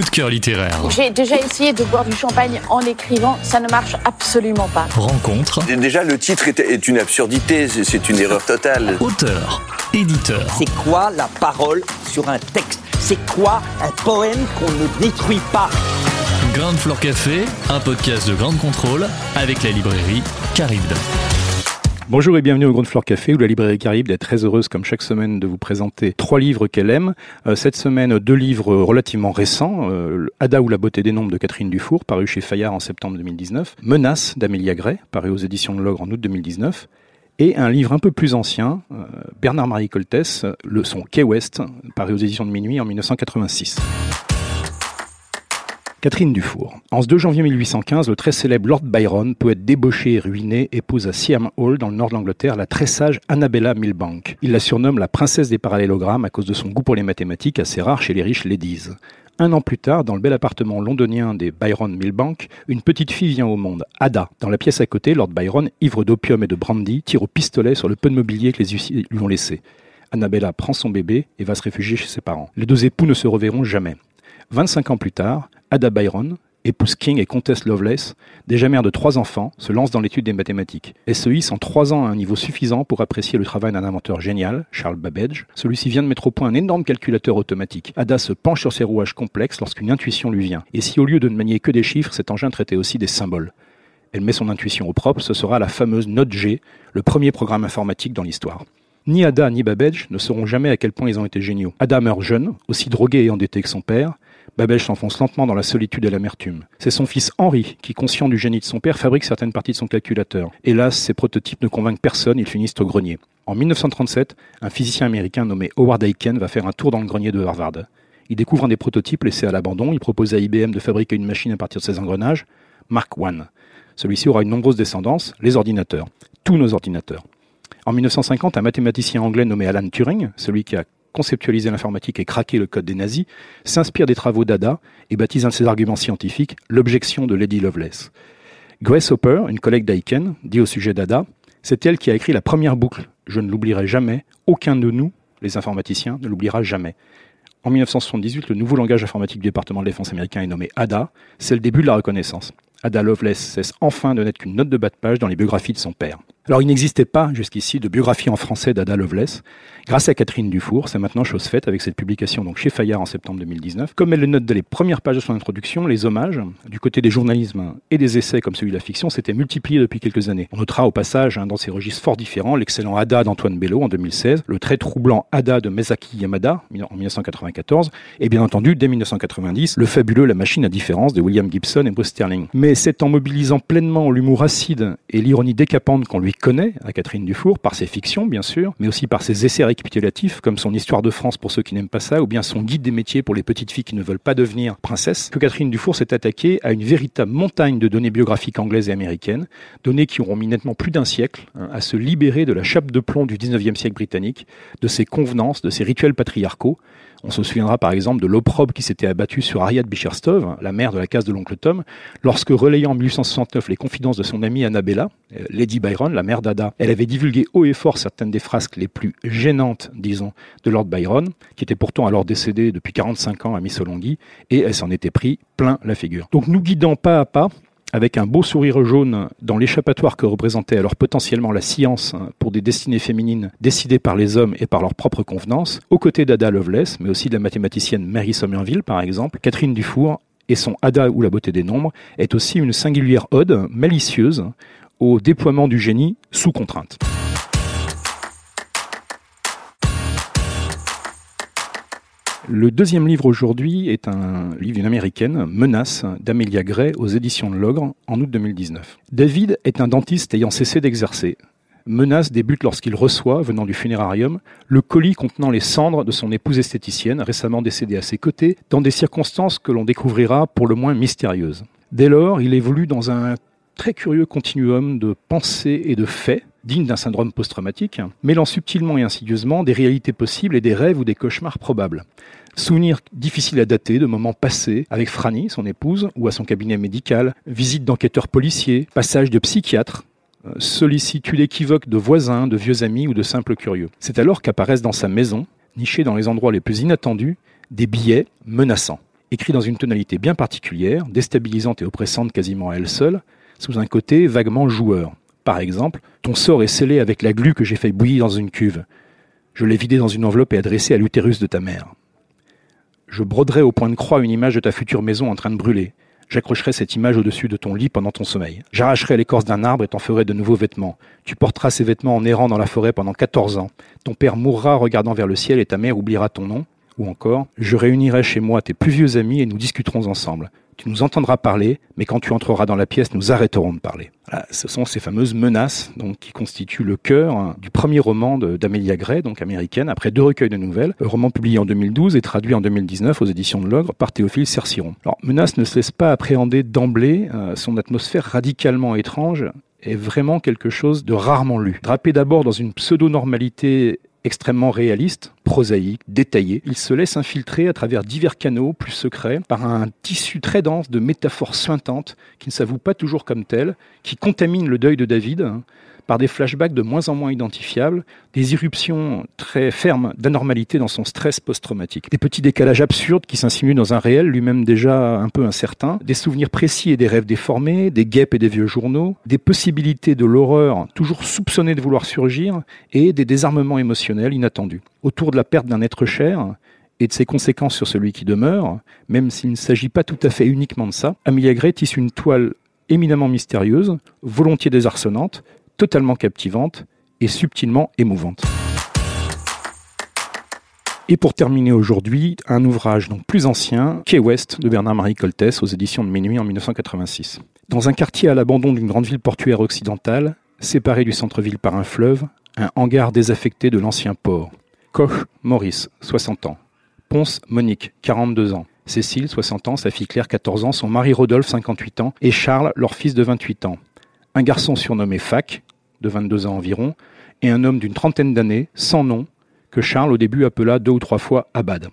Coup de cœur littéraire. J'ai déjà essayé de boire du champagne en écrivant, ça ne marche absolument pas. Rencontre. Déjà, le titre est, est une absurdité, c'est- c'est une erreur totale. Auteur. Éditeur. C'est quoi la parole sur un texte? C'est quoi un poème qu'on ne détruit pas? Ground Floor Café, un podcast de grande contrôle avec la librairie Caribde. Bonjour et bienvenue au Ground Floor Café où la librairie Caribe est très heureuse comme chaque semaine de vous présenter trois livres qu'elle aime. Euh, cette semaine, deux livres relativement récents. Euh, Ada ou la beauté des nombres de Catherine Dufour, paru chez Fayard en septembre 2019. Menace d'Amélia Gray, paru aux éditions de l'Ogre en août 2019. Et un livre un peu plus ancien, euh, Bernard-Marie Coltès, le son Key West, paru aux éditions de Minuit en 1986. Catherine Dufour. En ce 2 janvier 1815, le très célèbre Lord Byron, poète débauché et ruiné, épouse à Siam Hall, dans le nord de l'Angleterre, la très sage Annabella Milbank. Il la surnomme la princesse des parallélogrammes à cause de son goût pour les mathématiques assez rare chez les riches ladies. Un an plus tard, dans le bel appartement londonien des Byron Milbank, une petite fille vient au monde, Ada. Dans la pièce à côté, Lord Byron, ivre d'opium et de brandy, tire au pistolet sur le peu de mobilier que les huissiers lui ont laissé. Annabella prend son bébé et va se réfugier chez ses parents. Les deux époux ne se reverront jamais. 25 ans plus tard, Ada Byron, épouse King et comtesse Lovelace, déjà mère de trois enfants, se lance dans l'étude des mathématiques. Elle se hisse en trois ans à un niveau suffisant pour apprécier le travail d'un inventeur génial, Charles Babbage. Celui-ci vient de mettre au point un énorme calculateur automatique. Ada se penche sur ses rouages complexes lorsqu'une intuition lui vient. Et si au lieu de ne manier que des chiffres, cet engin traitait aussi des symboles Elle met son intuition au propre, ce sera la fameuse Note G, le premier programme informatique dans l'histoire. Ni Ada ni Babbage ne sauront jamais à quel point ils ont été géniaux. Ada meurt jeune, aussi drogué et endetté que son père. Babbage s'enfonce lentement dans la solitude et l'amertume. C'est son fils Henry qui, conscient du génie de son père, fabrique certaines parties de son calculateur. Hélas, ces prototypes ne convainquent personne, ils finissent au grenier. En 1937, un physicien américain nommé Howard Aiken va faire un tour dans le grenier de Harvard. Il découvre un des prototypes laissés à l'abandon, il propose à IBM de fabriquer une machine à partir de ses engrenages, Mark I. Celui-ci aura une nombreuse descendance, les ordinateurs. Tous nos ordinateurs. En 1950, un mathématicien anglais nommé Alan Turing, celui qui a conceptualisé l'informatique et craqué le code des nazis, s'inspire des travaux d'Ada et baptise un de ses arguments scientifiques l'objection de Lady Lovelace. Grace Hopper, une collègue d'Aiken, dit au sujet d'Ada C'est elle qui a écrit la première boucle. Je ne l'oublierai jamais. Aucun de nous, les informaticiens, ne l'oubliera jamais. En 1978, le nouveau langage informatique du département de défense américain est nommé ADA. C'est le début de la reconnaissance. Ada Lovelace cesse enfin de n'être qu'une note de bas de page dans les biographies de son père. Alors il n'existait pas jusqu'ici de biographie en français d'Ada Lovelace. Grâce à Catherine Dufour, c'est maintenant chose faite avec cette publication donc chez Fayard en septembre 2019. Comme elle le note dès les premières pages de son introduction, les hommages, du côté des journalismes et des essais comme celui de la fiction, s'étaient multipliés depuis quelques années. On notera au passage, hein, dans ces registres fort différents, l'excellent Ada d'Antoine Bello en 2016, le très troublant Ada de Mesaki Yamada en 1994, et bien entendu, dès 1990, le fabuleux La machine à différence de William Gibson et Bruce Sterling. Mais c'est en mobilisant pleinement l'humour acide et l'ironie décapante qu'on lui connaît à Catherine Dufour, par ses fictions bien sûr, mais aussi par ses essais récapitulatifs, comme son Histoire de France pour ceux qui n'aiment pas ça, ou bien son Guide des métiers pour les petites filles qui ne veulent pas devenir princesses, que Catherine Dufour s'est attaquée à une véritable montagne de données biographiques anglaises et américaines, données qui auront mis nettement plus d'un siècle hein, à se libérer de la chape de plomb du 19e siècle britannique, de ses convenances, de ses rituels patriarcaux, on se souviendra par exemple de l'opprobre qui s'était abattu sur Harriet Beecher-Stowe, la mère de la case de l'oncle Tom, lorsque relayant en 1869 les confidences de son amie Annabella, euh, Lady Byron, la mère d'Ada, elle avait divulgué haut et fort certaines des frasques les plus gênantes, disons, de Lord Byron, qui était pourtant alors décédé depuis 45 ans à Missolonghi, et elle s'en était pris plein la figure. Donc nous guidant pas à pas, avec un beau sourire jaune dans l'échappatoire que représentait alors potentiellement la science pour des destinées féminines décidées par les hommes et par leurs propres convenances, aux côtés d'Ada Lovelace, mais aussi de la mathématicienne Mary Somerville par exemple, Catherine Dufour et son Ada ou la beauté des nombres est aussi une singulière ode malicieuse au déploiement du génie sous contrainte. Le deuxième livre aujourd'hui est un livre d'une américaine, Menace, d'Amelia Gray aux éditions de l'Ogre en août 2019. David est un dentiste ayant cessé d'exercer. Menace débute lorsqu'il reçoit, venant du funérarium, le colis contenant les cendres de son épouse esthéticienne, récemment décédée à ses côtés, dans des circonstances que l'on découvrira pour le moins mystérieuses. Dès lors, il évolue dans un très curieux continuum de pensées et de faits, digne d'un syndrome post-traumatique, mêlant subtilement et insidieusement des réalités possibles et des rêves ou des cauchemars probables. Souvenirs difficiles à dater de moments passés avec Franny, son épouse, ou à son cabinet médical, visite d'enquêteurs policiers, passage de psychiatres, euh, sollicitude équivoque de voisins, de vieux amis ou de simples curieux. C'est alors qu'apparaissent dans sa maison, nichés dans les endroits les plus inattendus, des billets menaçants, écrits dans une tonalité bien particulière, déstabilisante et oppressante quasiment à elle seule, sous un côté vaguement joueur. Par exemple, ton sort est scellé avec la glu que j'ai fait bouillir dans une cuve. Je l'ai vidé dans une enveloppe et adressé à l'utérus de ta mère. Je broderai au point de croix une image de ta future maison en train de brûler. J'accrocherai cette image au-dessus de ton lit pendant ton sommeil. J'arracherai l'écorce d'un arbre et t'en ferai de nouveaux vêtements. Tu porteras ces vêtements en errant dans la forêt pendant 14 ans. Ton père mourra regardant vers le ciel et ta mère oubliera ton nom. Ou encore, je réunirai chez moi tes plus vieux amis et nous discuterons ensemble. Tu nous entendras parler, mais quand tu entreras dans la pièce, nous arrêterons de parler. ce sont ces fameuses menaces qui constituent le cœur hein, du premier roman d'Amélia Gray, donc américaine, après deux recueils de nouvelles, un roman publié en 2012 et traduit en 2019 aux éditions de l'Ogre par Théophile Cerciron. Alors, Menace ne se laisse pas appréhender d'emblée euh, son atmosphère radicalement étrange est vraiment quelque chose de rarement lu. Drapé d'abord dans une pseudo-normalité extrêmement réaliste, prosaïque, détaillé. Il se laisse infiltrer à travers divers canaux plus secrets par un tissu très dense de métaphores suintantes qui ne s'avouent pas toujours comme telles, qui contaminent le deuil de David, hein, par des flashbacks de moins en moins identifiables, des irruptions très fermes d'anormalité dans son stress post-traumatique, des petits décalages absurdes qui s'insinuent dans un réel lui-même déjà un peu incertain, des souvenirs précis et des rêves déformés, des guêpes et des vieux journaux, des possibilités de l'horreur toujours soupçonnées de vouloir surgir et des désarmements émotionnels inattendus. Autour de la perte d'un être cher, et de ses conséquences sur celui qui demeure, même s'il ne s'agit pas tout à fait uniquement de ça, Amelia Gray tisse une toile éminemment mystérieuse, volontiers désarçonnante, totalement captivante et subtilement émouvante. Et pour terminer aujourd'hui, un ouvrage donc plus ancien, Key West de Bernard-Marie Coltès aux éditions de Minuit en 1986. Dans un quartier à l'abandon d'une grande ville portuaire occidentale, séparé du centre-ville par un fleuve, un hangar désaffecté de l'ancien port. Koch Maurice, 60 ans. Ponce Monique, 42 ans. Cécile, 60 ans, sa fille Claire, 14 ans, son mari Rodolphe, 58 ans, et Charles, leur fils de 28 ans. Un garçon surnommé Fac, de 22 ans environ, et un homme d'une trentaine d'années, sans nom, que Charles au début appela deux ou trois fois Abad.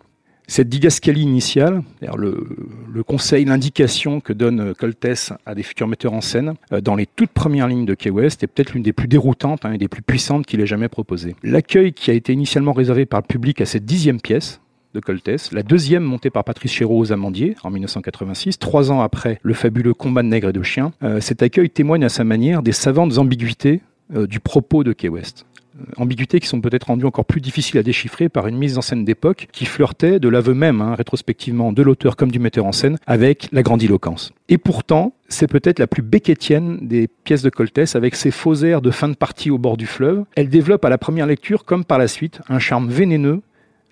Cette didascalie initiale, le, conseil, l'indication que donne Coltès à des futurs metteurs en scène euh, dans les toutes premières lignes de Key West est peut-être l'une des plus déroutantes hein, et des plus puissantes qu'il ait jamais proposées. L'accueil qui a été initialement réservé par le public à cette dixième pièce, de Coltès, la deuxième montée par Patrice Chéreau aux Amandiers en 1986, trois ans après le fabuleux combat de nègres et de chiens. Euh, cet accueil témoigne à sa manière des savantes ambiguïtés du propos de Key West euh, ambiguïtés qui sont peut-être rendues encore plus difficiles à déchiffrer par une mise en scène d'époque qui flirtait de l'aveu même, hein, rétrospectivement, de l'auteur comme du metteur en scène, avec la grandiloquence. Et pourtant, c'est peut-être la plus béquetienne des pièces de Coltès, avec ses faux airs de fin de partie au bord du fleuve. Elle développe à la première lecture, comme par la suite, un charme vénéneux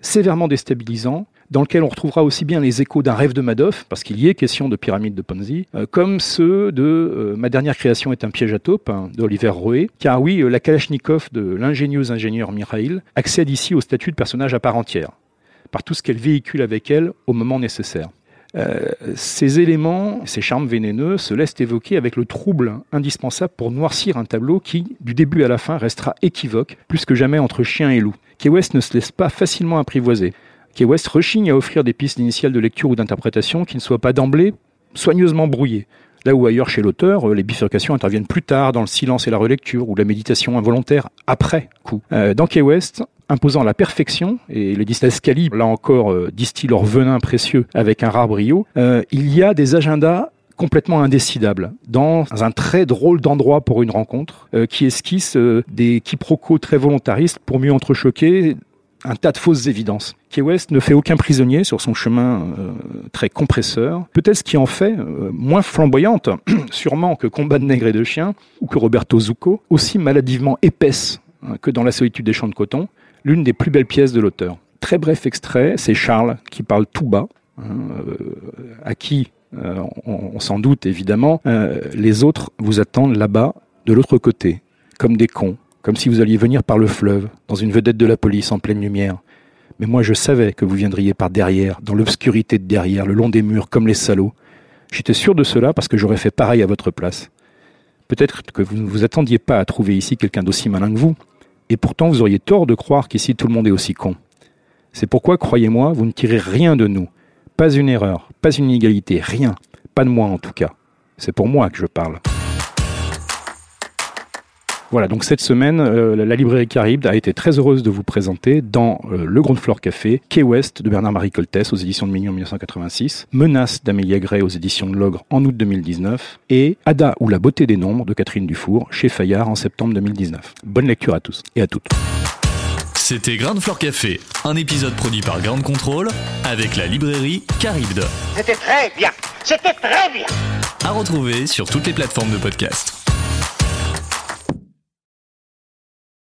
sévèrement déstabilisant, dans lequel on retrouvera aussi bien les échos d'un rêve de Madoff, parce qu'il y est question de pyramide de Ponzi, euh, comme ceux de euh, Ma dernière création est un piège à taupe hein, d'Oliver Roé, car oui, euh, la Kalachnikov de l'ingénieux ingénieur Mikhail accède ici au statut de personnage à part entière, par tout ce qu'elle véhicule avec elle au moment nécessaire. ces éléments, ces charmes vénéneux se laissent évoquer avec le trouble indispensable pour noircir un tableau qui, du début à la fin, restera équivoque, plus que jamais entre chien et loup. Key West ne se laisse pas facilement apprivoiser. Key West rechigne à offrir des pistes initiales de lecture ou d'interprétation qui ne soient pas d'emblée soigneusement brouillées. Là où ailleurs chez l'auteur, euh, les bifurcations interviennent plus tard dans le silence et la relecture ou la méditation involontaire après coup. Euh, dans Key West, imposant la perfection, et les didascalies, là encore, euh, distillent leur venin précieux avec un rare brio, il y a des agendas complètement indécidable, dans un très drôle d'endroit pour une rencontre, qui esquisse des quiproquos très volontaristes pour mieux entrechoquer un tas de fausses évidences. Key West ne fait aucun prisonnier sur son chemin euh, très compresseur. Peut-être ce qui en fait moins flamboyante, sûrement que Combat de nègres et de chiens, ou que Roberto Zucco, aussi maladivement épaisse hein, que dans La solitude des champs de coton, l'une des plus belles pièces de l'auteur. Très bref extrait, c'est Charles qui parle tout bas, hein, à qui euh, on, s'en doute évidemment, euh, les autres vous attendent là-bas, de l'autre côté, comme des cons, comme si vous alliez venir par le fleuve, dans une vedette de la police en pleine lumière. Mais moi je savais que vous viendriez par derrière, dans l'obscurité de derrière, le long des murs, comme les salauds. J'étais sûr de cela parce que j'aurais fait pareil à votre place. Peut-être que vous ne vous attendiez pas à trouver ici quelqu'un d'aussi malin que vous, et pourtant vous auriez tort de croire qu'ici tout le monde est aussi con. C'est pourquoi, croyez-moi, vous ne tirez rien de nous. Pas une erreur, pas une inégalité, rien. Pas de moi en tout cas. C'est pour moi que je parle. Voilà, donc cette semaine, euh, la librairie Caribe a été très heureuse de vous présenter dans euh, Le Ground Floor Café, Quai West de Bernard-Marie Coltès aux éditions de Mignon 1986, Menace d'Amélia Gray aux éditions de Logre en août 2019 et Ada ou la beauté des nombres de Catherine Dufour chez Fayard en septembre 2019. Bonne lecture à tous et à toutes. C'était Ground Floor Café, un épisode produit par Ground Control avec la librairie Caribde. C'était très bien. C'était très bien. À retrouver sur toutes les plateformes de podcast.